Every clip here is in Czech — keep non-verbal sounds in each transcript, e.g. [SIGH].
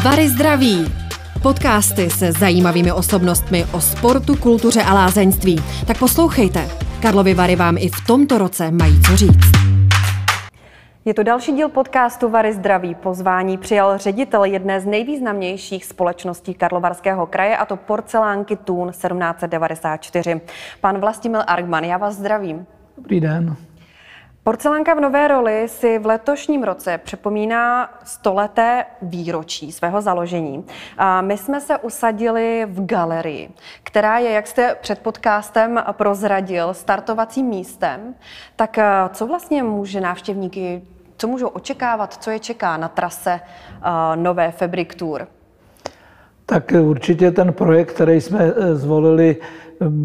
Vary zdraví. Podcasty se zajímavými osobnostmi o sportu, kultuře a lázeňství. Tak poslouchejte. Karlovy Vary vám i v tomto roce mají co říct. Je to další díl podcastu Vary zdraví. Pozvání přijal ředitel jedné z nejvýznamnějších společností Karlovarského kraje, a to porcelánky Tun 1794. Pan Vlastimil Argman, já vás zdravím. Dobrý den. Porcelánka v nové roli si v letošním roce připomíná stoleté výročí svého založení. A my jsme se usadili v galerii, která je, jak jste před podcastem prozradil, startovacím místem. Tak eh, co vlastně může návštěvníky, co můžou očekávat, co je čeká na trase uh, nové Fabric Tour? Tak určitě ten projekt, který jsme eh, zvolili,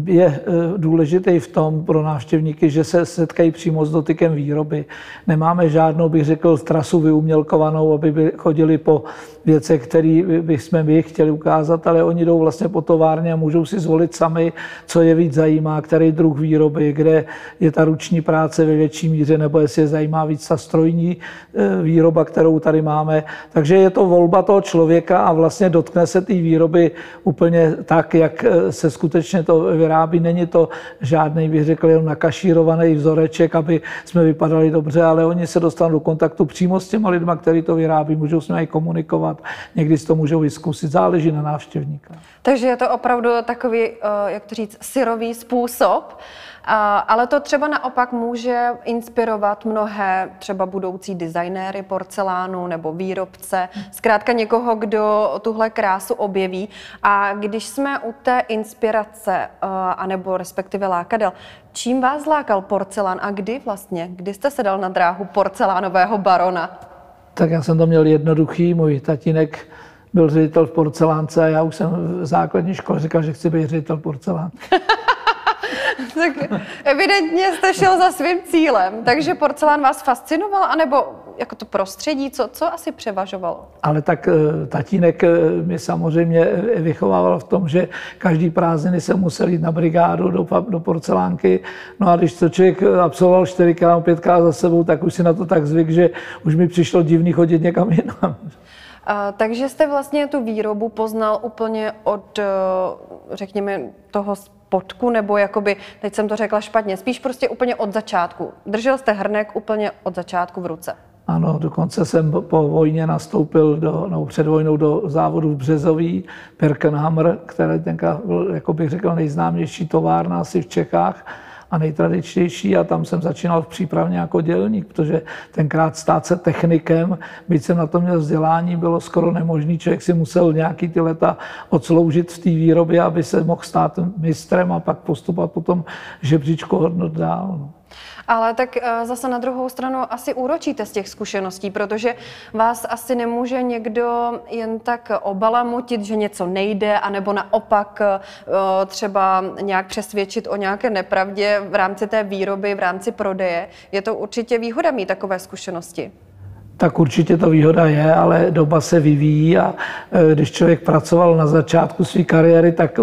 je eh, důležitý v tom pro návštěvníky, že se setkají přímo s dotykem výroby. Nemáme žádnou, bych řekl, trasu vyumělkovanou, aby by chodili po věcech, které bychom my chtěli ukázat, ale oni jdou vlastně po továrně a můžou si zvolit sami, co je víc zajímá, který druh výroby, kde je ta ruční práce ve větší míře, nebo jestli je zajímá víc ta strojní eh, výroba, kterou tady máme. Takže je to volba toho člověka a vlastně dotkne se té výroby úplně tak, jak eh, se skutečně to vyrábí. Není to žádný, bych řekl, jenom nakašírovaný vzoreček, aby jsme vypadali dobře, ale oni se dostanou do kontaktu přímo s těma lidma, kteří to vyrábí, můžou s nimi komunikovat, někdy si to můžou vyzkusit, záleží na návštěvníka. Takže je to opravdu takový, eh, jak to říct, syrový způsob, ale to třeba naopak může inspirovat mnohé třeba budoucí designéry porcelánu nebo výrobce, zkrátka někoho, kdo tuhle krásu objeví. A když jsme u té inspirace, eh, anebo respektive lákadel, čím vás lákal porcelán a kdy vlastně? Kdy jste se dal na dráhu porcelánového barona? Tak já jsem to měl jednoduchý, můj tatínek byl ředitel v porcelánce a já už jsem v základní škole říkal, že chci být ředitel porcelán. [LAUGHS] tak evidentně jste šel za svým cílem. Takže porcelán vás fascinoval, anebo jako to prostředí, co, co asi převažovalo? Ale tak eh, tatínek eh, mě samozřejmě eh, vychovával v tom, že každý prázdniny se musel jít na brigádu do, do porcelánky. No a když to člověk absolvoval 4 5 za sebou, tak už si na to tak zvyk, že už mi přišlo divný chodit někam jinam. A, takže jste vlastně tu výrobu poznal úplně od, řekněme, toho spodku, nebo jakoby, teď jsem to řekla špatně, spíš prostě úplně od začátku. Držel jste hrnek úplně od začátku v ruce. Ano, dokonce jsem po vojně nastoupil do, no, před vojnou do závodu v Březový, Perkenhammer, který tenka byl, jako bych řekl, nejznámější továrna asi v Čechách a nejtradičnější a tam jsem začínal v přípravně jako dělník, protože tenkrát stát se technikem, byť jsem na to měl vzdělání, bylo skoro nemožný. Člověk si musel nějaký ty leta odsloužit v té výrobě, aby se mohl stát mistrem a pak postupovat potom žebříčko hodnot dál. No. Ale tak eh, zase na druhou stranu asi úročíte z těch zkušeností, protože vás asi nemůže někdo jen tak obalamutit, že něco nejde, anebo naopak eh, třeba nějak přesvědčit o nějaké nepravdě v rámci té výroby, v rámci prodeje. Je to určitě výhoda mít takové zkušenosti tak určitě to výhoda je, ale doba se vyvíjí a e, když člověk pracoval na začátku své kariéry, tak e,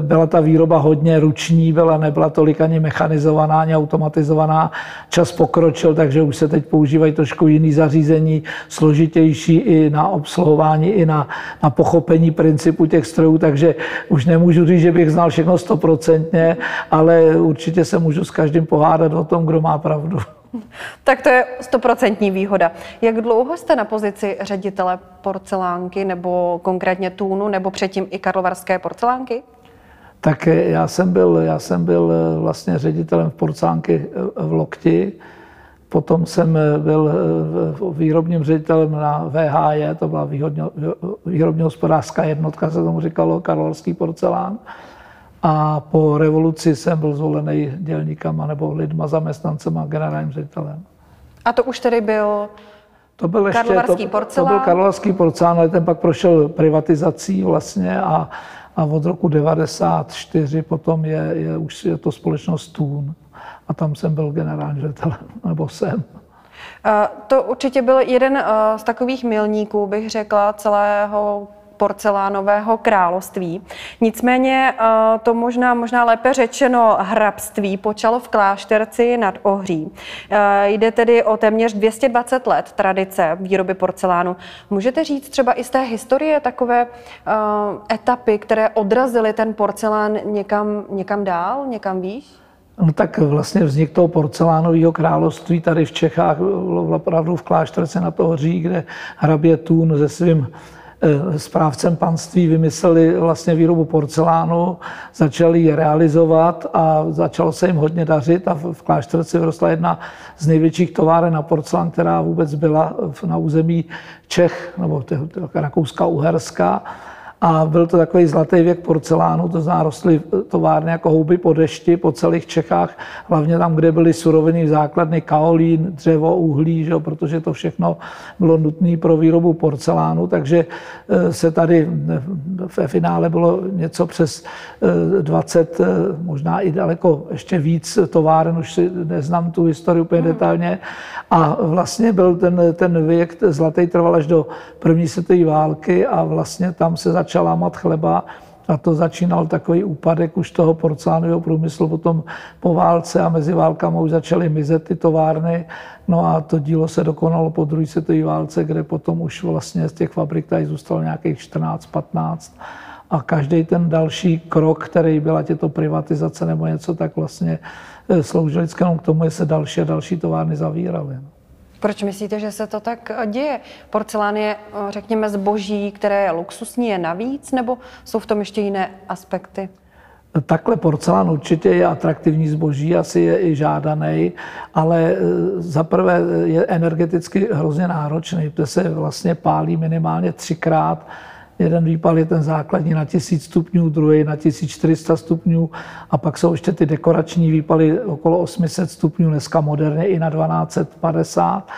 byla ta výroba hodně ruční, byla, nebyla tolik ani mechanizovaná, ani automatizovaná. Čas pokročil, takže už se teď používají trošku jiný zařízení, složitější i na obsluhování, i na, na pochopení principu těch strojů, takže už nemůžu říct, že bych znal všechno stoprocentně, ale určitě se můžu s každým pohádat o tom, kdo má pravdu. [LAUGHS] Tak to je stoprocentní výhoda. Jak dlouho jste na pozici ředitele porcelánky nebo konkrétně Tůnu nebo předtím i Karlovarské porcelánky? Tak já jsem byl, já jsem byl eh, vlastně ředitelem porcelánky eh, v Lokti, potom jsem eh, byl výrobním ředitelem na VHJ, to byla výrobně hospodářská jednotka, se tomu říkalo, Karlovarský porcelán. A po revoluci jsem byl zvolený dělníkama nebo lidma, zaměstnancema, generálním ředitelem. A to už tedy byl to byl ještě, karlovarský to, porcelán? To byl karlovarský porcelán, ale ten pak prošel privatizací vlastně a, a od roku 94 potom je, je už je to společnost Tun. A tam jsem byl generální ředitel, [LAUGHS] nebo jsem. To určitě byl jeden z takových milníků, bych řekla, celého porcelánového království. Nicméně eh, to možná, možná lépe řečeno hrabství počalo v klášterci nad Ohří. Eh, jde tedy o téměř 220 let tradice výroby porcelánu. Můžete říct třeba i z té historie takové etapy, které odrazily ten porcelán někam, někam dál, někam výš? No tak vlastně vznik toho porcelánového království tady v Čechách bylo opravdu v klášterce na Pohoří, kde hrabě Tún se svým eh, správcem panství vymysleli vlastně výrobu porcelánu, začali ji realizovat a začalo se jim hodně dařit a v klášterce vyrostla jedna z největších továren na porcelán, která vůbec byla na území Čech nebo Rakouska-Uherska. A byl to takový zlatý věk porcelánu, to znamená rostly továrny jako houby po dešti po celých Čechách, hlavně tam, kde byly suroviny základny, kaolín, dřevo, uhlí, že jo, protože to všechno bylo nutné pro výrobu porcelánu, takže eh, se tady ve finále bylo něco přes 20, eh, eh, možná i daleko ještě víc továren, už si neznám tu historii úplně hmm. detailně. A vlastně byl ten, ten věk zlatý trval až do první světové války a vlastně tam se začal začal lámat chleba a to začínal takový úpadek už toho porcelánového průmyslu potom po válce a mezi válkama už začaly mizet ty továrny. No a to dílo se dokonalo po druhé světové válce, kde potom už vlastně z těch fabrik tady zůstalo nějakých 14-15 a každý ten další krok, který byla těto privatizace nebo něco, tak vlastně eh, sloužil k tomu, že se další a další továrny zavíraly. No. Proč myslíte, že se to tak eh, děje? Porcelán je, eh, řekněme, zboží, které je luxusní, je navíc, nebo jsou v tom ještě jiné aspekty? Takhle porcelán určitě je atraktivní zboží, asi je i žádaný, ale eh, zaprvé je energeticky hrozně náročný, protože se vlastně pálí minimálně třikrát Jeden výpal je ten základní na 1000 stupňů, druhý na 1400 stupňů a pak jsou ještě ty dekorační výpaly okolo 800 stupňů, dneska moderně i na 1250.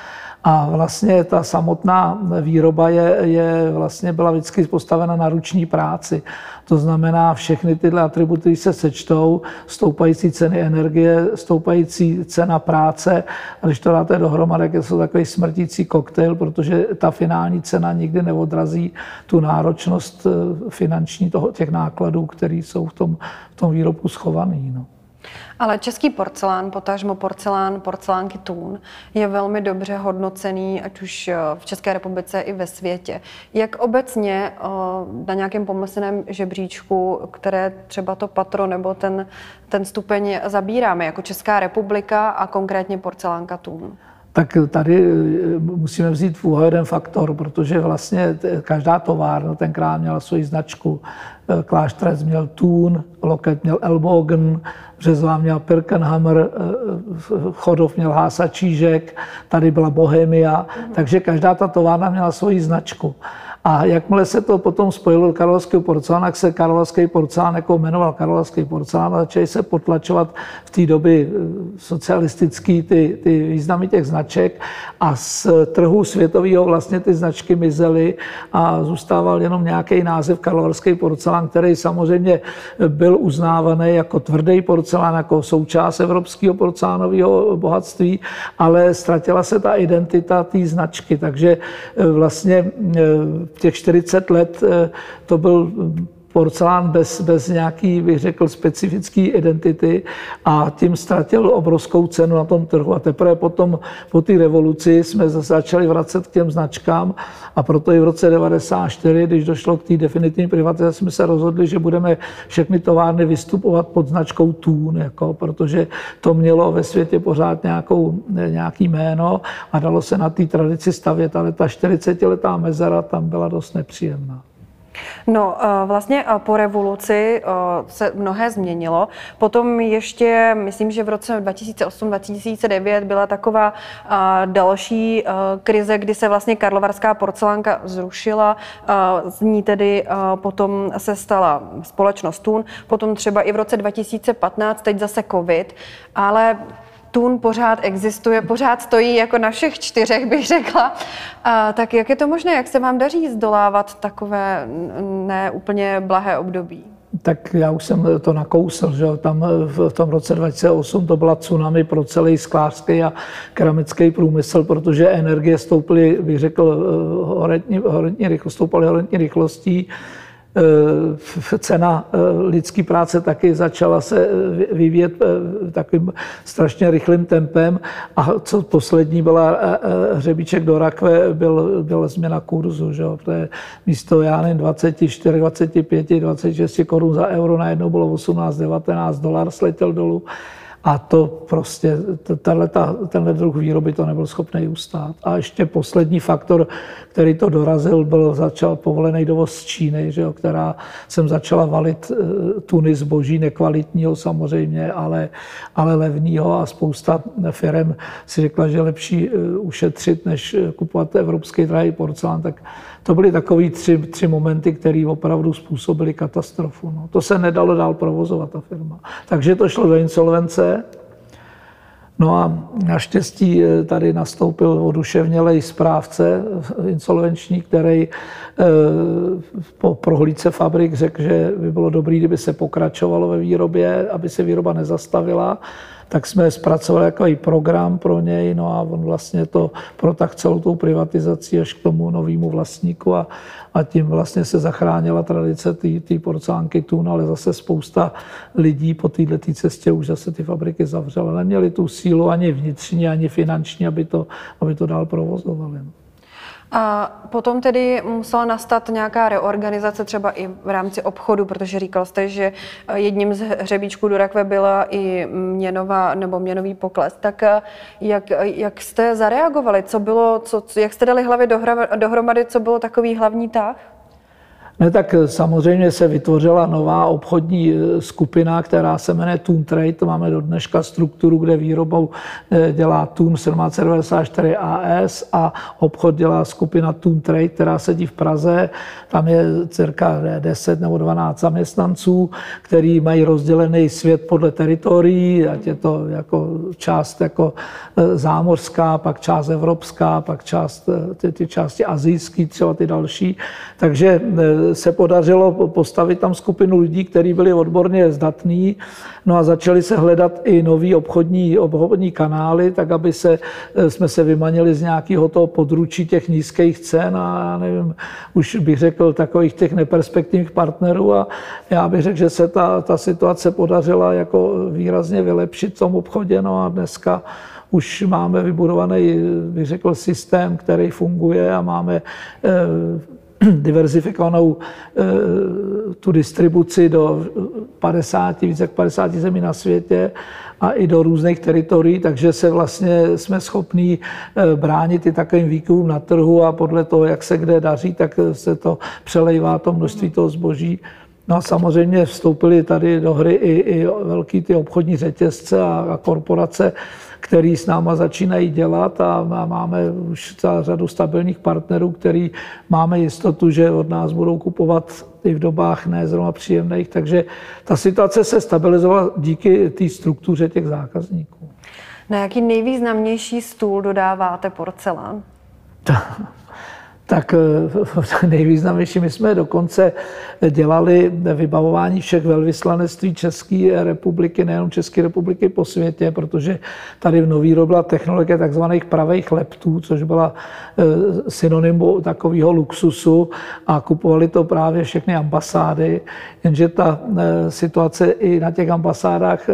A vlastně ta samotná výroba je, je vlastně byla vždycky postavena na ruční práci. To znamená, všechny tyhle atributy se sečtou, stoupající ceny energie, stoupající cena práce, a když to dáte dohromady, je to takový smrtící koktejl, protože ta finální cena nikdy neodrazí tu náročnost eh, finanční toho, těch nákladů, které jsou v tom, v tom výrobku schovaný. No. Ale český porcelán, potažmo porcelán, porcelánky Tun, je velmi dobře hodnocený, ať už eh, v České republice i ve světě. Jak obecně eh, na nějakém pomyslném žebříčku, které třeba to patro nebo ten, ten stupeň zabíráme jako Česká republika a konkrétně porcelánka Tun? Tak tady eh, musíme vzít v úvahu jeden faktor, protože vlastně každá továrna tenkrát měla svoji značku. Eh, Klášterec měl Thun, Loket měl Elbogen, Březová měl Pirkenhammer, eh, Chodov měl Hása Čížek, tady byla Bohemia, takže každá ta továrna měla svoji značku. A jakmile se to potom spojilo do karlovského porcelánu, tak se karlovský porcelán jako jmenoval karlovský porcelán a začali se potlačovat v té době eh, socialistický ty, ty významy těch značek. A z trhu světového vlastně ty značky mizely a zůstával jenom nějaký název karlovarský porcelán, který samozřejmě byl uznávaný jako tvrdý porcelán, jako součást evropského porcelánového bohatství, ale ztratila se ta identita té značky, takže eh, vlastně eh, těch 40 let eh, to byl porcelán bez, bez nějaký, bych řekl, specifické identity a tím ztratil obrovskou cenu na tom trhu. A teprve potom po té revoluci jsme začali vracet k těm značkám a proto i v roce 1994, když došlo k té definitivní privatizaci, jsme se rozhodli, že budeme všechny továrny vystupovat pod značkou Tun, jako, protože to mělo ve světě pořád nějakou, nějaký jméno a dalo se na té tradici stavět, ale ta 40-letá mezera tam byla dost nepříjemná. No, eh, vlastně eh, po revoluci eh, se mnohé změnilo. Potom ještě, myslím, že v roce 2008-2009 byla taková další krize, kdy se vlastně karlovarská porcelánka zrušila. Z ní tedy potom se stala společnost Tun, potom třeba i v roce 2015, teď zase covid, ale Tun pořád existuje, pořád stojí jako na všech čtyřech, bych řekla. A, tak jak je to možné? Jak se vám daří zdolávat takové neúplně blahé období? tak já už jsem to nakousl, že tam v tom roce 2008 to byla tsunami pro celý sklářský a keramický průmysl, protože energie stouply, bych řekl, horentní, horentní rychlost, stoupaly horentní rychlostí Eh, cena eh, lidské práce taky začala se eh, vyvíjet takovým strašně rychlým tempem a co poslední byla hřebíček do rakve, byl, byla změna kurzu, že jo? Protože místo, já nevím, 24, 25, 26 korun za euro najednou bylo 18, 19 dolar, sletěl dolů. A to prostě, tato, tenhle druh výroby to nebyl schopný ustát. A ještě poslední faktor, který to dorazil, byl začal povolený dovoz z Číny, že jo, která jsem začala valit eh, tuny zboží, nekvalitního samozřejmě, ale, ale levného a spousta firm si řekla, že lepší eh, ušetřit, než kupovat evropský drahý porcelán, tak to byly takové tři, tři momenty, které opravdu způsobily katastrofu. No. To se nedalo dál provozovat, ta firma. Takže to šlo do insolvence. No a naštěstí eh, tady nastoupil oduševnělej správce eh, insolvenční, který eh, po prohlídce fabrik řekl, že by bylo dobré, kdyby se pokračovalo ve výrobě, aby se výroba nezastavila tak jsme zpracovali takový program pro něj, no a on vlastně to protáhl celou tou privatizací až k tomu novému vlastníku a, a tím vlastně se zachránila tradice té porcelánky Tun, ale zase spousta lidí po této cestě už zase ty fabriky zavřela. Neměli tu sílu ani vnitřní, ani finanční, aby to, aby to dál provozovali. No. A potom tedy musela nastat nějaká reorganizace třeba i v rámci obchodu, protože říkal jste, že jedním z hřebíčků do rakve byla i měnová nebo měnový pokles. Tak jak, jak jste zareagovali? Co bylo, co, jak jste dali hlavy dohromady, co bylo takový hlavní tah? Ne, tak samozřejmě se vytvořila nová obchodní e, skupina, která se jmenuje Toon Trade. Máme do dneška strukturu, kde výrobou e, dělá Toon 1794 AS a obchod dělá skupina Toon Trade, která sedí v Praze. Tam je cirka 10 nebo 12 zaměstnanců, který mají rozdělený svět podle teritorií, ať je to jako část jako zámořská, pak část evropská, pak část, ty, ty části azijské, třeba ty další. Takže se podařilo postavit tam skupinu lidí, kteří byli odborně zdatní, no a začali se hledat i nový obchodní, obchodní kanály, tak aby se, eh, jsme se vymanili z nějakého toho područí těch nízkých cen a já nevím, už bych řekl takových těch neperspektivních partnerů a já bych řekl, že se ta, ta situace podařila jako výrazně vylepšit v tom obchodě, no a dneska už máme vybudovaný, bych řekl, systém, který funguje a máme eh, [CLEARS THROAT] diverzifikovanou eh, tu distribuci do 50, více jak 50 zemí na světě a i do různých teritorií, takže se vlastně jsme schopní eh, bránit i takovým výkupům na trhu a podle toho, jak se kde daří, tak se to přelejvá to množství toho zboží. No a samozřejmě vstoupily tady do hry i, i velký ty obchodní řetězce a, a korporace, který s náma začínají dělat a máme už celá řadu stabilních partnerů, který máme jistotu, že od nás budou kupovat i v dobách ne zrovna příjemných. Takže ta situace se stabilizovala díky té struktuře těch zákazníků. Na jaký nejvýznamnější stůl dodáváte porcelán? [LAUGHS] tak eh, [LAUGHS] nejvýznamnější. My jsme dokonce dělali vybavování všech velvyslanectví České republiky, nejenom České republiky po světě, protože tady v Nový byla technologie tzv. pravých leptů, což byla eh, synonymu takového luxusu a kupovali to právě všechny ambasády, jenže ta eh, situace i na těch ambasádách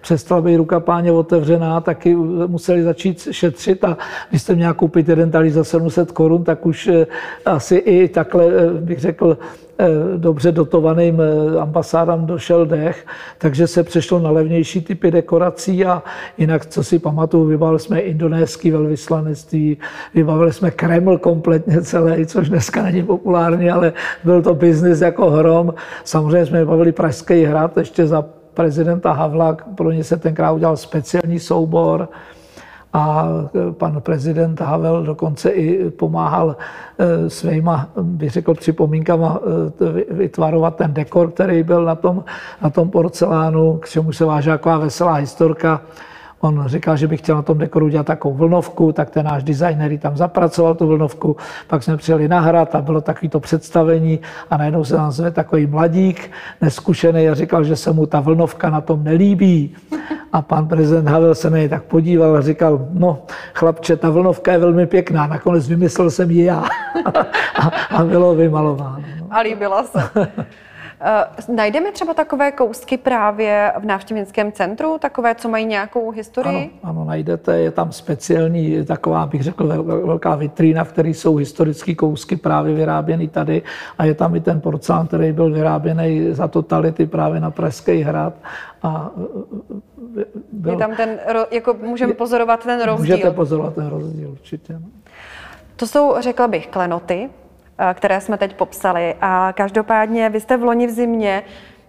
přestala být ruka páně otevřená, taky museli začít šetřit a když jste měl koupit jeden talíř za 700 korun, tak už asi i takhle eh, bych řekl eh, dobře dotovaným eh, ambasádám došel dech, takže se přešlo na levnější typy dekorací a jinak, co si pamatuju, vybavili jsme indonéský velvyslanectví, vybavili jsme Kreml kompletně celý, což dneska není populární, ale byl to biznis jako hrom. Samozřejmě jsme vybavili Pražský hrad ještě za prezidenta Havla, pro ně se tenkrát udělal speciální soubor a e, pan prezident Havel dokonce i pomáhal e, svýma, bych řekl, připomínkama e, vytvarovat ten dekor, který byl na tom, na tom porcelánu, k čemu se váží taková veselá historka. On říkal, že by chtěl na tom dekoru dělat takovou vlnovku, tak ten náš designer tam zapracoval tu vlnovku. Pak jsme přijeli na hrad a bylo takový to představení a najednou se nám zve takový mladík, neskušený a říkal, že se mu ta vlnovka na tom nelíbí. A pan prezident Havel se na něj tak podíval a říkal, no chlapče, ta vlnovka je velmi pěkná, nakonec vymyslel jsem ji já. [LAUGHS] a, a bylo vymalováno. No. A líbila se. Uh, najdeme třeba takové kousky právě v návštěvnickém centru, takové, co mají nějakou historii? Ano, ano, najdete, je tam speciální, taková, bych řekl, velká vitrína, v které jsou historické kousky právě vyráběny tady a je tam i ten porcelán, který byl vyráběný za totality právě na Pražský hrad. A e, e, byl, je tam ten, jako můžeme pozorovat ten rozdíl. Můžete pozorovat ten rozdíl, určitě. No. To jsou, řekla bych, klenoty, Eh, které jsme teď popsali. A každopádně vy jste v loni v zimě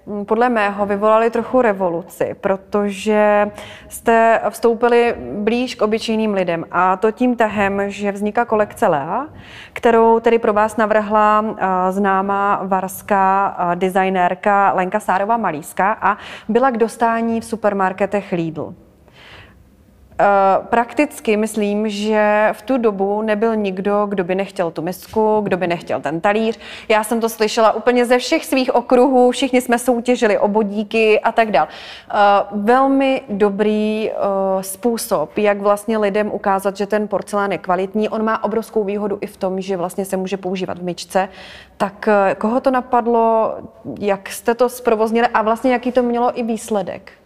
hm, podle mého vyvolali trochu revoluci, protože jste vstoupili blíž k obyčejným lidem a to tím tahem, že vzniká kolekce Lea, kterou tedy pro vás navrhla eh, známá varská eh, designérka Lenka Sárová Malíská a byla k dostání v supermarketech Lidl. Eh, prakticky myslím, že v tu dobu nebyl nikdo, kdo by nechtěl tu misku, kdo by nechtěl ten talíř. Já jsem to slyšela úplně ze všech svých okruhů, všichni jsme soutěžili o bodíky a tak dále. Eh, velmi dobrý eh, způsob, jak vlastně lidem ukázat, že ten porcelán je kvalitní. On má obrovskou výhodu i v tom, že vlastně se může používat v myčce. Tak koho to napadlo, jak jste to zprovoznili a vlastně jaký to mělo i výsledek?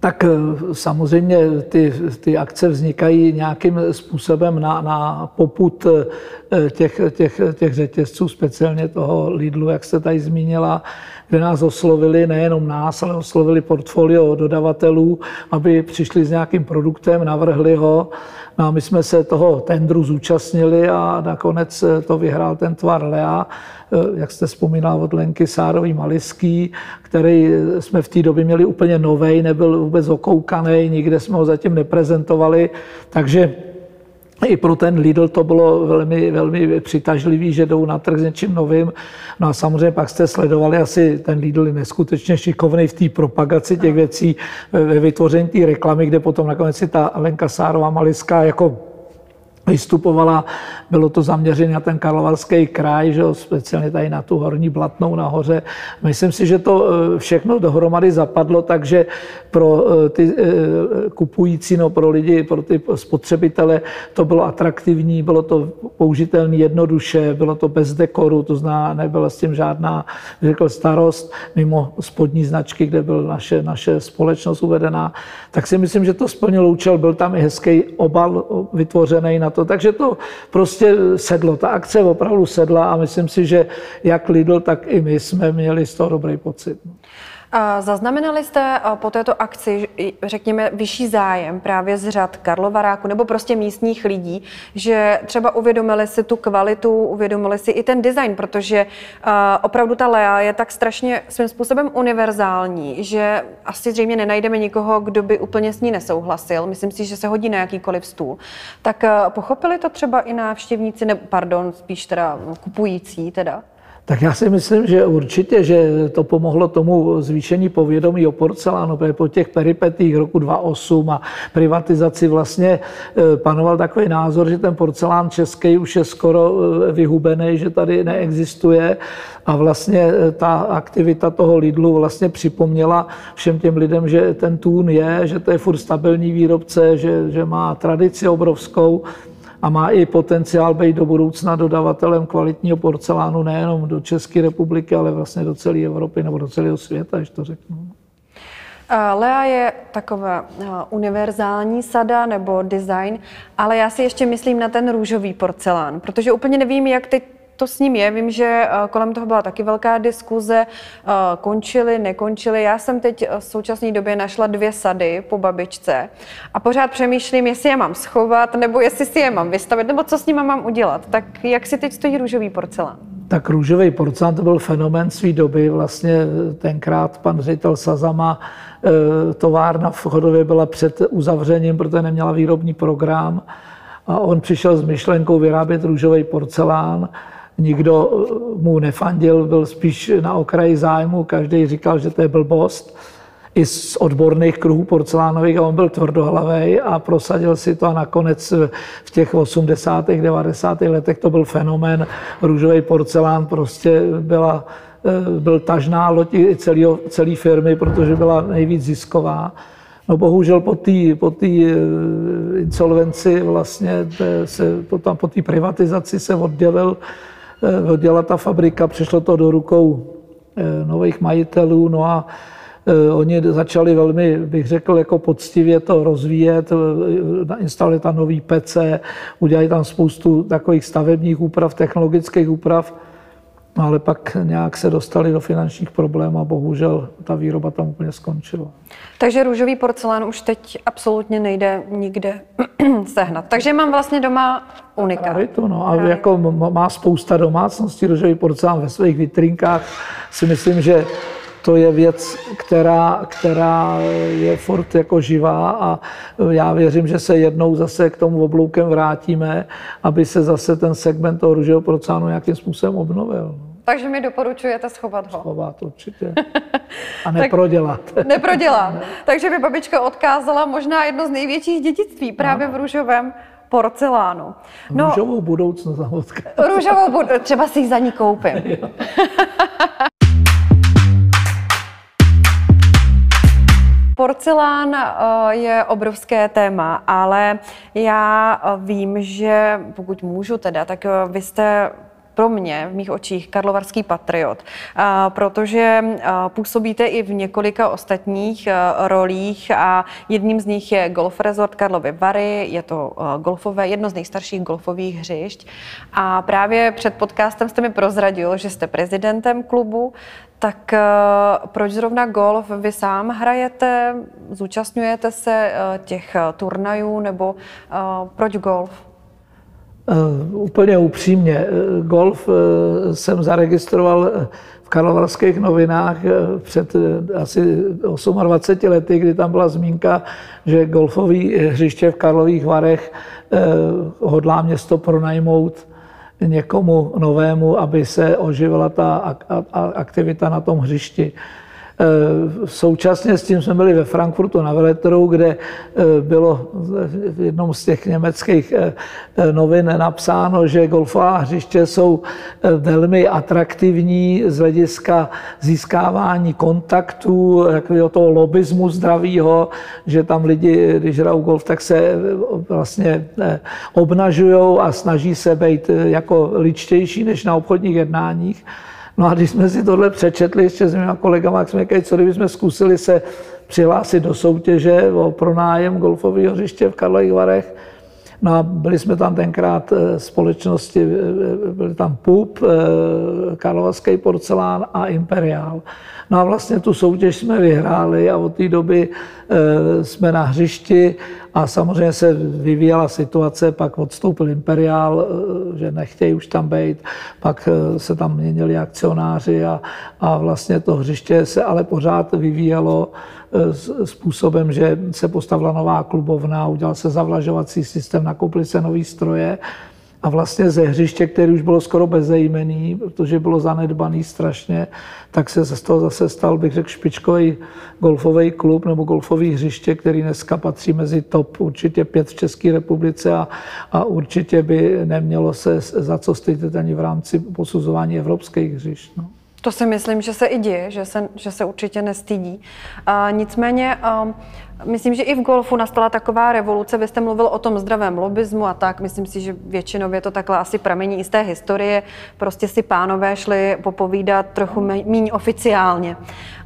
Tak eh, samozřejmě ty, ty akce vznikají nějakým způsobem na, na poput eh, těch, těch, těch řetězců, speciálně toho Lidlu, jak jste tady zmínila, kde nás oslovili, nejenom nás, ale oslovili portfolio dodavatelů, aby přišli s nějakým produktem, navrhli ho. No a my jsme se toho tendru zúčastnili a nakonec to vyhrál ten tvar Lea, eh, jak jste vzpomínal od Lenky Sárový Maliský, který jsme v té době měli úplně novej, nebyl vůbec okoukaný, nikde jsme ho zatím neprezentovali, takže i pro ten Lidl to bylo velmi, velmi přitažlivý, že jdou na trh s něčím novým. No a samozřejmě pak jste sledovali asi ten Lidl je neskutečně šikovný v té propagaci těch věcí, ve vytvoření té reklamy, kde potom nakonec si ta Lenka Sárová Maliská jako vystupovala. Bylo to zaměřené na ten Karlovarský kraj, že speciálně tady na tu horní Blatnou nahoře. Myslím si, že to eh, všechno dohromady zapadlo, takže pro eh, ty eh, kupující, no pro lidi, pro ty spotřebitele to bylo atraktivní, bylo to použitelné jednoduše, bylo to bez dekoru, to zná, nebyla s tím žádná, řekl, starost, mimo spodní značky, kde byl naše, naše společnost uvedená. Tak si myslím, že to splnilo účel. Byl tam i hezký obal vytvořený na to. Takže to prostě sedlo. Ta akce opravdu sedla a myslím si, že jak Lidl, tak i my jsme měli z toho dobrý pocit. Zaznamenali jste po této akci, řekněme, vyšší zájem právě z řad Karlovaráku nebo prostě místních lidí, že třeba uvědomili si tu kvalitu, uvědomili si i ten design, protože opravdu ta Lea je tak strašně svým způsobem univerzální, že asi zřejmě nenajdeme nikoho, kdo by úplně s ní nesouhlasil. Myslím si, že se hodí na jakýkoliv stůl. Tak pochopili to třeba i návštěvníci, nebo pardon, spíš teda kupující teda? Tak já si myslím, že určitě, že to pomohlo tomu zvýšení povědomí o porcelánu, protože po těch peripetích roku 2008 a privatizaci vlastně e, panoval takový názor, že ten porcelán český už je skoro e, vyhubený, že tady neexistuje. A vlastně e, ta aktivita toho Lidlu vlastně připomněla všem těm lidem, že ten tůn je, že to je furt stabilní výrobce, že, že má tradici obrovskou a má i potenciál být do budoucna dodavatelem kvalitního porcelánu nejenom do České republiky, ale vlastně do celé Evropy nebo do celého světa, když to řeknu. Lea je taková univerzální sada nebo design, ale já si ještě myslím na ten růžový porcelán, protože úplně nevím, jak teď to s ním je. Vím, že eh, kolem toho byla taky velká diskuze, eh, končily, nekončily. Já jsem teď eh, v současné době našla dvě sady po babičce a pořád přemýšlím, jestli je mám schovat, nebo jestli si je mám vystavit, nebo co s nimi mám udělat. Tak jak si teď stojí růžový porcelán? Tak růžový porcelán to byl fenomén své doby. Vlastně tenkrát pan ředitel Sazama továrna v Chodově byla před uzavřením, protože neměla výrobní program. A on přišel s myšlenkou vyrábět růžový porcelán nikdo mu nefandil, byl spíš na okraji zájmu, každý říkal, že to je blbost. i z odborných kruhů porcelánových a on byl tvrdohlavý a prosadil si to a nakonec v těch 80. 90. letech to byl fenomén. Růžový porcelán prostě byla, eh, byl tažná loď i celý, firmy, protože byla nejvíc zisková. No bohužel po té po eh, insolvenci vlastně se, po té privatizaci se oddělil, eh, oddělila ta fabrika, přišlo to do rukou nových majitelů, no a Eh, oni začali velmi, bych řekl, jako poctivě to rozvíjet, eh, instalili tam nový PC, udělali tam spoustu takových stavebních úprav, technologických úprav, No ale pak nějak se dostali do finančních problémů a bohužel ta výroba tam úplně skončila. Takže růžový porcelán už teď absolutně nejde nikde [CLEARS THROAT] sehnat. Takže mám vlastně doma unikát. to, no. A jako má spousta domácností růžový porcelán ve svých vitrinkách. Si myslím, že to je věc, která, která je furt jako živá a já věřím, že se jednou zase k tomu obloukem vrátíme, aby se zase ten segment toho růžového porcelánu nějakým způsobem obnovil. Takže mi doporučujete schovat ho. Schovat určitě. [LAUGHS] A neprodělat. [LAUGHS] neprodělat. Takže by babička odkázala možná jedno z největších dědictví právě v růžovém porcelánu. No, růžovou budoucnost. [LAUGHS] Růžovou budoucnost, třeba si ji za ní koupím. Porcelán eh, je obrovské téma, ale já eh, vím, že pokud můžu teda, tak eh, vy jste pro mě v mých očích karlovarský patriot, protože působíte i v několika ostatních rolích a jedním z nich je Golf Resort Karlovy Vary, je to golfové, jedno z nejstarších golfových hřišť a právě před podcastem jste mi prozradil, že jste prezidentem klubu, tak proč zrovna golf? Vy sám hrajete, zúčastňujete se těch turnajů nebo proč golf? Uh, úplně upřímně, uh, golf uh, jsem zaregistroval v Karlovarských novinách před asi 28 lety, kdy tam byla zmínka, že golfový hřiště v Karlových Varech hodlá město pronajmout někomu novému, aby se oživila ta aktivita na tom hřišti. Eh, současně s tím jsme byli ve Frankfurtu na veletrhu, kde eh, bylo v jednom z těch německých eh, novin napsáno, že golfová hřiště jsou velmi atraktivní z hlediska získávání kontaktů, takového toho lobismu zdravého, že tam lidi, když hrajou golf, tak se vlastně obnažují a snaží se být jako ličtější než na obchodních jednáních. No a když jsme si tohle přečetli ještě s mýma kolegama, jak jsme říkali, co kdybychom zkusili se přihlásit do soutěže o pronájem golfového hřiště v Karlových Varech, No a byli jsme tam tenkrát eh, společnosti, eh, eh, byli tam PUB, Karlovarský porcelán a Imperial. No a vlastně tu soutěž jsme vyhráli a od té doby jsme na hřišti a samozřejmě se vyvíjela situace, pak odstoupil Imperial, že nechtějí už tam být, pak se tam měnili akcionáři a, a vlastně to hřiště se ale pořád vyvíjelo způsobem, že se postavila nová klubovna, udělal se zavlažovací systém, nakoupili se nové stroje a vlastně ze hřiště, který už bylo skoro bezejmený, protože bylo zanedbaný strašně, tak se z toho zase stal, bych řekl, špičkový golfový klub nebo golfový hřiště, který dneska patří mezi top určitě pět v České republice a, a určitě by nemělo se za co stydět ani v rámci posuzování evropských hřišť. No. To si myslím, že se i děje, že se, že se určitě nestydí. A nicméně um, myslím, že i v golfu nastala taková revoluce. Vy jste mluvil o tom zdravém lobismu a tak. Myslím si, že většinově to takhle asi pramení i z té historie. Prostě si pánové šli popovídat trochu méně oficiálně.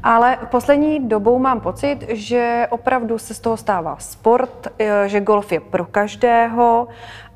Ale poslední dobou mám pocit, že opravdu se z toho stává sport, e, že golf je pro každého.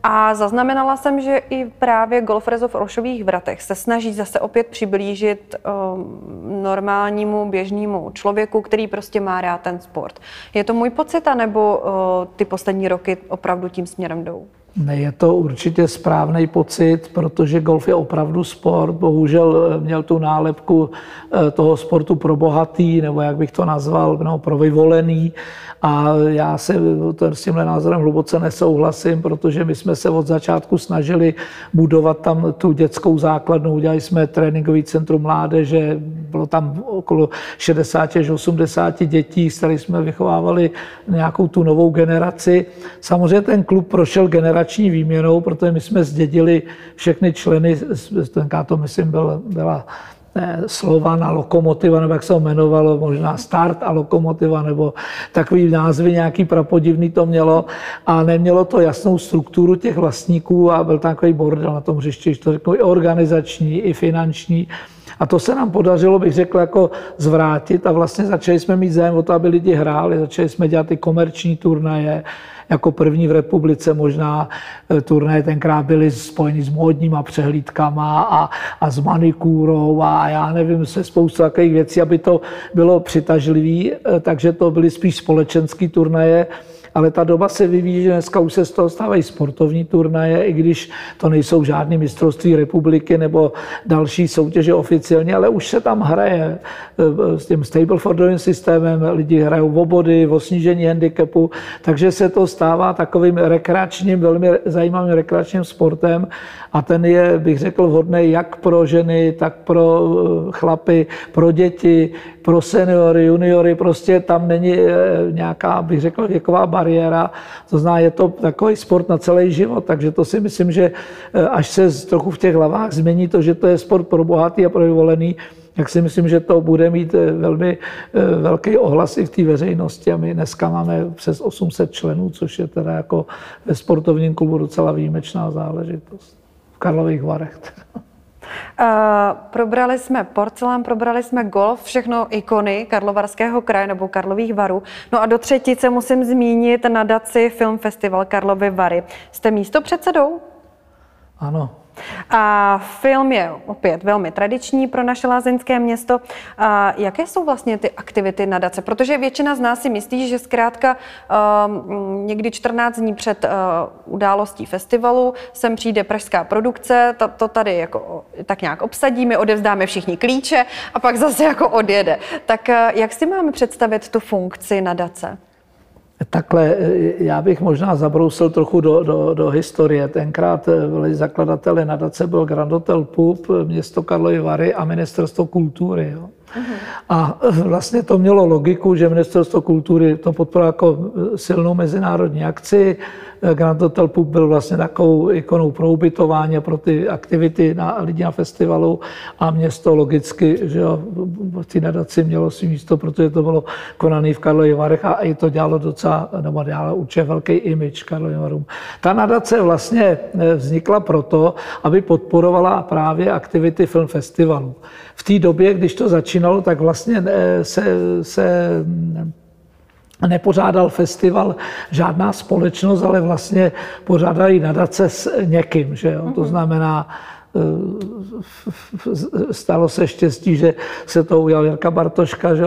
A zaznamenala jsem, že i právě Golf Resort v Olšových vratech se snaží zase opět přiblížit um, normálnímu běžnému člověku, který prostě má rád ten sport. Je to můj pocit, anebo uh, ty poslední roky opravdu tím směrem jdou? Je to určitě správný pocit, protože golf je opravdu sport. Bohužel eh, měl tu nálepku eh, toho sportu pro bohatý, nebo jak bych to nazval, no, pro vyvolený. A já se s tímhle názorem hluboce nesouhlasím, protože my jsme se od začátku snažili budovat tam tu dětskou základnu. Udělali jsme tréninkový centrum mládeže, bylo tam okolo 60 až 80 dětí, s kterými jsme vychovávali nějakou tu novou generaci. Samozřejmě ten klub prošel generační výměnou, protože my jsme zdědili všechny členy, tenkrát to myslím byl, byla slova na lokomotiva, nebo jak se ho jmenovalo, možná start a lokomotiva, nebo takový názvy nějaký prapodivný to mělo a nemělo to jasnou strukturu těch vlastníků a byl tam takový bordel na tom hřišti, to řeknu i organizační, i finanční. A to se nám podařilo, bych řekl, jako zvrátit a vlastně začali jsme mít zájem o to, aby lidi hráli, začali jsme dělat ty komerční turnaje, jako první v republice možná. Eh, turnaje tenkrát byly spojeny s módníma přehlídkama a, a s manikúrou a já nevím, se spoustu takových věcí, aby to bylo přitažlivý, eh, takže to byly spíš společenské turnaje ale ta doba se vyvíjí, že dneska už se z toho stávají sportovní turnaje, i když to nejsou žádné mistrovství republiky nebo další soutěže oficiálně, ale už se tam hraje eh, s tím stablefordovým systémem, lidi hrajou v obody, o snížení handicapu, takže se to stává takovým rekreačním, velmi zajímavým rekreačním sportem a ten je, bych řekl, vhodný jak pro ženy, tak pro eh, chlapy, pro děti, pro seniory, juniory, prostě tam není eh, nějaká, bych řekl, věková bariéra. To znamená, je to takový sport na celý život, takže to si myslím, že eh, až se trochu v těch hlavách změní to, že to je sport pro bohatý a pro vyvolený, tak si myslím, že to bude mít velmi velký ohlas i v té veřejnosti. A my dneska máme přes 800 členů, což je teda jako ve sportovním klubu docela výjimečná záležitost. Karlových Varech. Uh, [LAUGHS] probrali jsme porcelán, probrali jsme golf, všechno ikony Karlovarského kraje nebo Karlových Varů. No a do třetice musím zmínit nadaci Film Festival Karlovy Vary. Jste místo předsedou? Ano, a film je opět velmi tradiční pro naše lázeňské město. A jaké jsou vlastně ty aktivity nadace? Protože většina z nás si myslí, že zkrátka um, někdy 14 dní před uh, událostí festivalu sem přijde pražská produkce, to, to tady jako tak nějak obsadíme, odevzdáme všichni klíče a pak zase jako odjede. Tak uh, jak si máme představit tu funkci nadace? Takhle, eh, já bych možná zabrousil trochu do, do, do historie. Tenkrát eh, byli zakladateli nadace byl Grand Hotel Pup, město Karlovy Vary a ministerstvo kultury. Jo. A eh, vlastně to mělo logiku, že ministerstvo kultury to podporuje jako silnou mezinárodní akci. Grand Hotel Pub byl vlastně takovou ikonou pro ubytování pro ty aktivity na lidi na festivalu a město logicky, že jo, v té nadaci mělo si místo, protože to bylo konané v Karlových Varech a i to dělalo docela, nebo dělalo určitě velký image Karlovým Varům. Ta nadace vlastně eh, vznikla proto, aby podporovala právě aktivity film festivalu. V té době, když to začínalo, tak vlastně eh, se, se nepořádal festival žádná společnost, ale vlastně pořádali nadace s někým. Že jo? To mhm. znamená, stalo se štěstí, že se to ujal Jirka Bartoška, že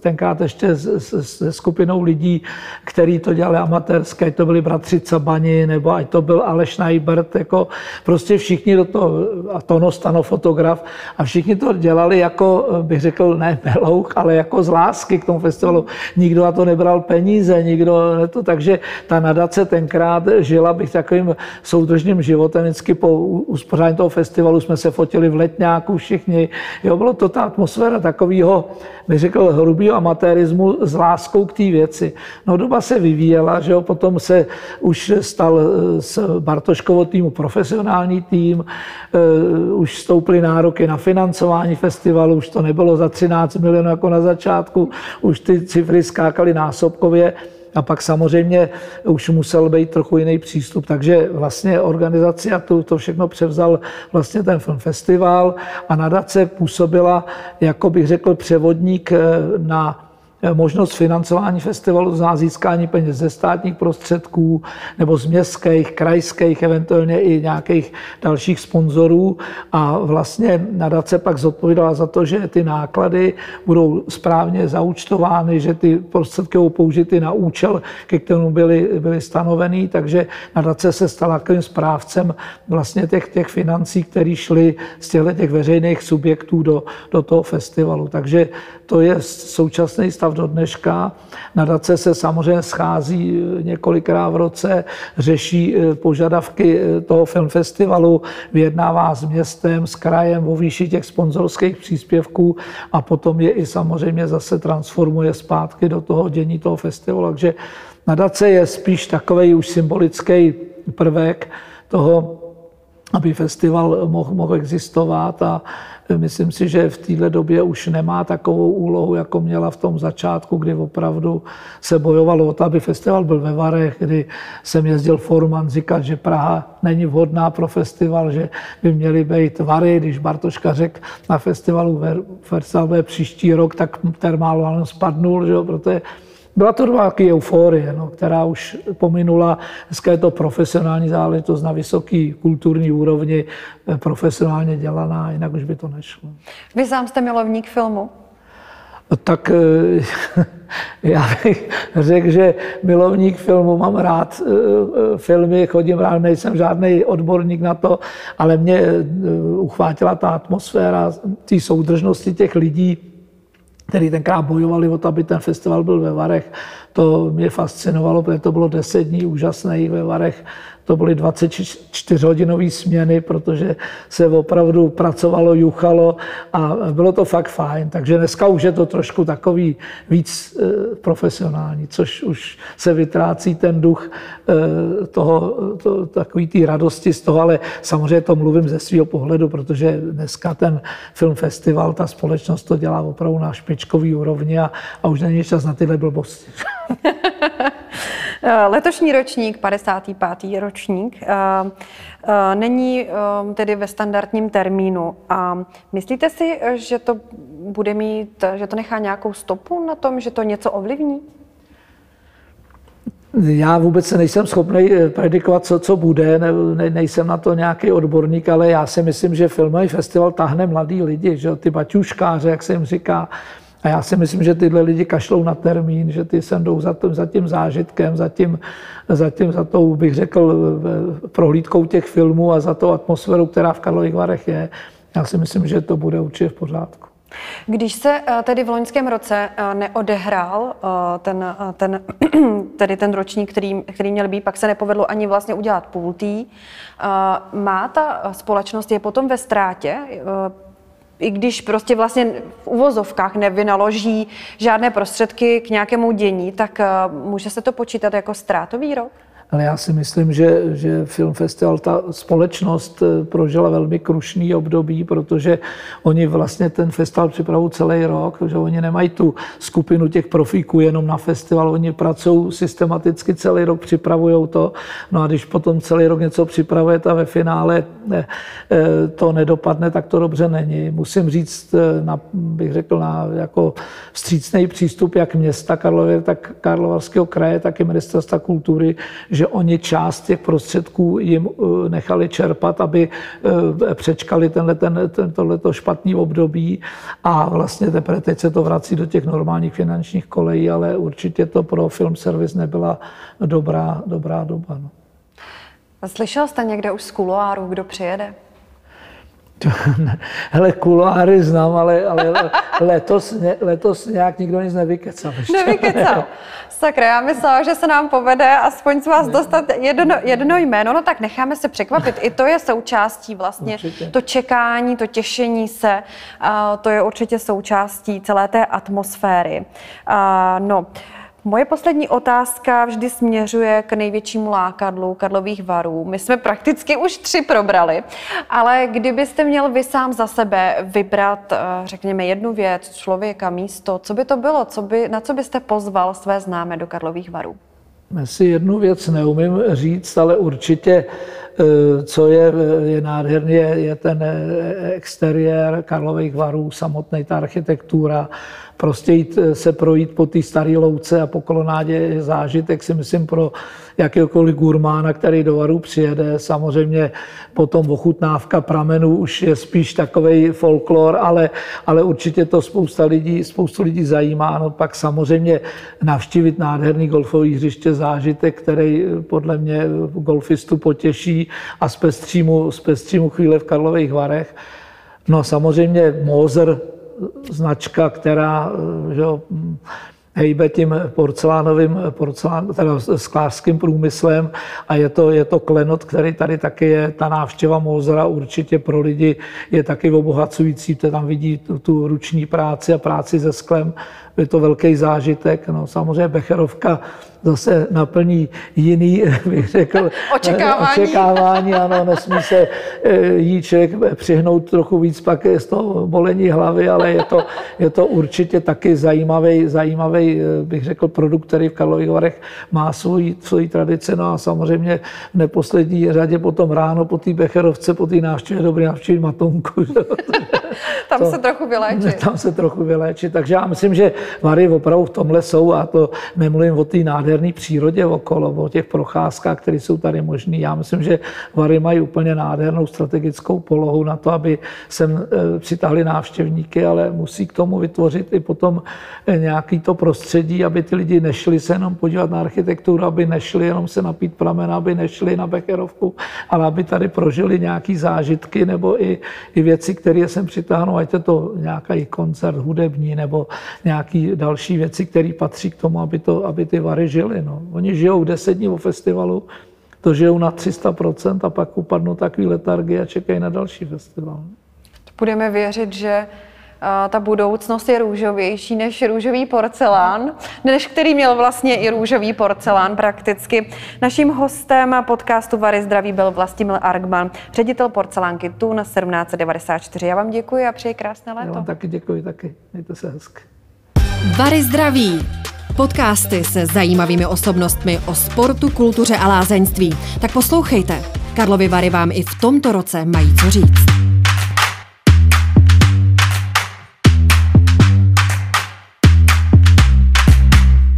tenkrát ještě se skupinou lidí, kteří to dělali amatérské, ať to byli bratři Cabani, nebo ať to byl Aleš Najbert, jako prostě všichni do toho, a Tono Stano fotograf, a všichni to dělali jako, bych řekl, ne melouch, ale jako z lásky k tomu festivalu. Nikdo na to nebral peníze, nikdo to, takže ta nadace tenkrát žila bych takovým soudržným životem vždycky po uspořádání toho festivalu jsme se fotili v letňáku všichni. Jo, bylo to ta atmosféra takového, bych řekl, hrubého amatérismu s láskou k té věci. No doba se vyvíjela, že jo, potom se už stal eh, Bartoškovo týmu profesionální tým, uh, už stouply nároky na financování festivalu, už to nebylo za 13 milionů jako na začátku, už ty cifry skákaly násobkově. A pak samozřejmě už musel být trochu jiný přístup. Takže vlastně organizace a to, to všechno převzal vlastně ten film festival a nadace působila, jako bych řekl, převodník eh, na možnost financování festivalu za získání peněz ze státních prostředků nebo z městských, krajských, eventuálně i nějakých dalších sponzorů. A vlastně nadace pak zodpovídala za to, že ty náklady budou správně zaúčtovány, že ty prostředky budou použity na účel, ke kterému byly, byly stanovený. Takže nadace se stala takovým správcem vlastně těch, těch financí, které šly z těchto těch veřejných subjektů do, do toho festivalu. Takže to je současný stav do dneška. Nadace se samozřejmě schází několikrát v roce, řeší požadavky toho filmfestivalu, vyjednává s městem, s krajem o výši těch sponzorských příspěvků a potom je i samozřejmě zase transformuje zpátky do toho dění toho festivalu. Takže nadace je spíš takový už symbolický prvek toho, aby festival mohl, mohl existovat a myslím si, že v této době už nemá takovou úlohu, jako měla v tom začátku, kdy opravdu se bojovalo o to, aby festival byl ve Varech, kdy jsem jezdil Forman říkat, že Praha není vhodná pro festival, že by měly být Vary, když Bartoška řekl na festivalu festival příští rok, tak termál spadnul, že jo, protože byla to taková euforie, no, která už pominula. Dneska je to profesionální záležitost na vysoké kulturní úrovni, eh, profesionálně dělaná, jinak už by to nešlo. Vy sám jste milovník filmu? Tak eh, [LAUGHS] já bych řekl, že milovník filmu, mám rád eh, filmy, chodím rád, nejsem žádný odborník na to, ale mě uchvátila ta atmosféra té soudržnosti těch lidí, který tenkrát bojovali o to, aby ten festival byl ve Varech. To mě fascinovalo, protože to bylo deset dní úžasných ve Varech to byly 24-hodinové směny, protože se opravdu pracovalo, juchalo a bylo to fakt fajn. Takže dneska už je to trošku takový víc eh, profesionální, což už se vytrácí ten duch eh, toho, to, takový té radosti z toho, ale samozřejmě to mluvím ze svého pohledu, protože dneska ten film festival, ta společnost to dělá opravdu na špičkový úrovni a, a už není čas na tyhle blbosti. [LAUGHS] Eh, letošní ročník, 55. ročník, eh, eh, není tedy ve standardním termínu. A myslíte si, že to bude mít, že to nechá nějakou stopu na tom, že to něco ovlivní? Já vůbec se nejsem schopný predikovat, co, co bude, ne, nejsem na to nějaký odborník, ale já si myslím, že filmový festival tahne mladý lidi, že ty baťuškáře, jak se jim říká, a já si myslím, že tyhle lidi kašlou na termín, že ty sem jdou za, to, za tím zážitkem, za tím, za tím, za tou, bych řekl, prohlídkou těch filmů a za tou atmosférou, která v Karlových Varech je. Já si myslím, že to bude určitě v pořádku. Když se eh, tedy v loňském roce eh, neodehrál eh, ten, ten, [CLEARS THROAT] tedy ten ročník, který, který měl být, pak se nepovedlo ani vlastně udělat půltý, má ta společnost, je potom ve ztrátě, i když prostě vlastně v uvozovkách nevynaloží žádné prostředky k nějakému dění, tak eh, může se to počítat jako ztrátový rok? Ale já si myslím, že, že Film Festival, ta společnost eh, prožila velmi krušný období, protože oni vlastně ten festival připravují celý rok, že oni nemají tu skupinu těch profíků jenom na festival, oni pracují systematicky celý rok, připravují to. No a když potom celý rok něco připravujete a ve finále ne, eh, to nedopadne, tak to dobře není. Musím říct, eh, na, bych řekl, na jako vstřícný přístup jak města Karlovy, tak Karlovarského kraje, tak i ministerstva kultury, že oni část těch prostředků jim eh, nechali čerpat, aby eh, přečkali tenhle, ten, ten, tohleto špatný období a vlastně teprve teď se to vrací do těch normálních finančních kolejí, ale určitě to pro film service nebyla dobrá, dobrá doba. No. Slyšel jste někde už z kuloáru, kdo přijede? Hele, kuloáry znám, ale, ale letos, letos nějak nikdo nic nevykecal. Ještě. Nevykecal. Sakra, já myslela, že se nám povede aspoň z vás dostat jedno, jedno jméno, no tak necháme se překvapit. I to je součástí vlastně, určitě. to čekání, to těšení se, to je určitě součástí celé té atmosféry. No, Moje poslední otázka vždy směřuje k největšímu lákadlu Karlových varů. My jsme prakticky už tři probrali, ale kdybyste měl vy sám za sebe vybrat, eh, řekněme, jednu věc, člověka, místo, co by to bylo, co by, na co byste pozval své známé do Karlových varů? Já si jednu věc neumím říct, ale určitě, eh, co je, je nádherný, je, ten eh, exteriér Karlových varů, samotný ta architektura, prostě jít se projít po té staré louce a po kolonádě je zážitek, si myslím, pro jakéhokoliv gurmána, který do Varu přijede. Samozřejmě potom ochutnávka pramenů už je spíš takový folklor, ale, ale určitě to spousta lidí, spoustu lidí zajímá. No pak samozřejmě navštívit nádherný golfový hřiště zážitek, který podle mě golfistu potěší a zpestří mu, zpestří mu chvíle v Karlových Varech. No samozřejmě Moser, značka, která že hejbe tím porcelánovým, porcelán, teda sklářským průmyslem a je to, je to klenot, který tady taky je. Ta návštěva Mozera určitě pro lidi je taky obohacující, to tam vidí tu, tu ruční práci a práci se sklem, je to velký zážitek. No, samozřejmě Becherovka zase naplní jiný, [LAUGHS] bych řekl, [LAUGHS] očekávání. očekávání. Ano, nesmí se eh, jí člověk přihnout trochu víc pak z toho bolení hlavy, ale je to, je to určitě taky zajímavý, zajímavý, eh, bych řekl, produkt, který v Karlových Varech má svoji, svoji tradici. No a samozřejmě v neposlední řadě potom ráno po té Becherovce, po té návštěvě dobrý návštěvy Matonku. tam to, se trochu vyléčit. Tam se trochu vyléčit. Takže já myslím, že Vary opravdu v tomhle jsou a to nemluvím o té nádherné přírodě okolo, o těch procházkách, které jsou tady možné. Já myslím, že Vary mají úplně nádhernou strategickou polohu na to, aby sem e, přitáhli návštěvníky, ale musí k tomu vytvořit i potom e, nějaký to prostředí, aby ty lidi nešli se jenom podívat na architekturu, aby nešli jenom se napít pramena, aby nešli na Becherovku, ale aby tady prožili nějaký zážitky nebo i, i věci, které sem přitáhnou, ať je to nějaký koncert hudební nebo nějaký další věci, které patří k tomu, aby, to, aby ty Vary žili. No. Oni žijou 10 dní o festivalu, to žijou na 300% a pak upadnou takový letargy a čekají na další festival. Budeme věřit, že ta budoucnost je růžovější než růžový porcelán, než který měl vlastně i růžový porcelán prakticky. Naším hostem podcastu Vary zdraví byl Vlastimil Argman, ředitel porcelánky TUN 1794. Já vám děkuji a přeji krásné léto. Já vám taky děkuji, taky. Mějte se hezky. Vary zdraví. Podcasty se zajímavými osobnostmi o sportu, kultuře a lázeňství. Tak poslouchejte. Karlovy Vary vám i v tomto roce mají co říct.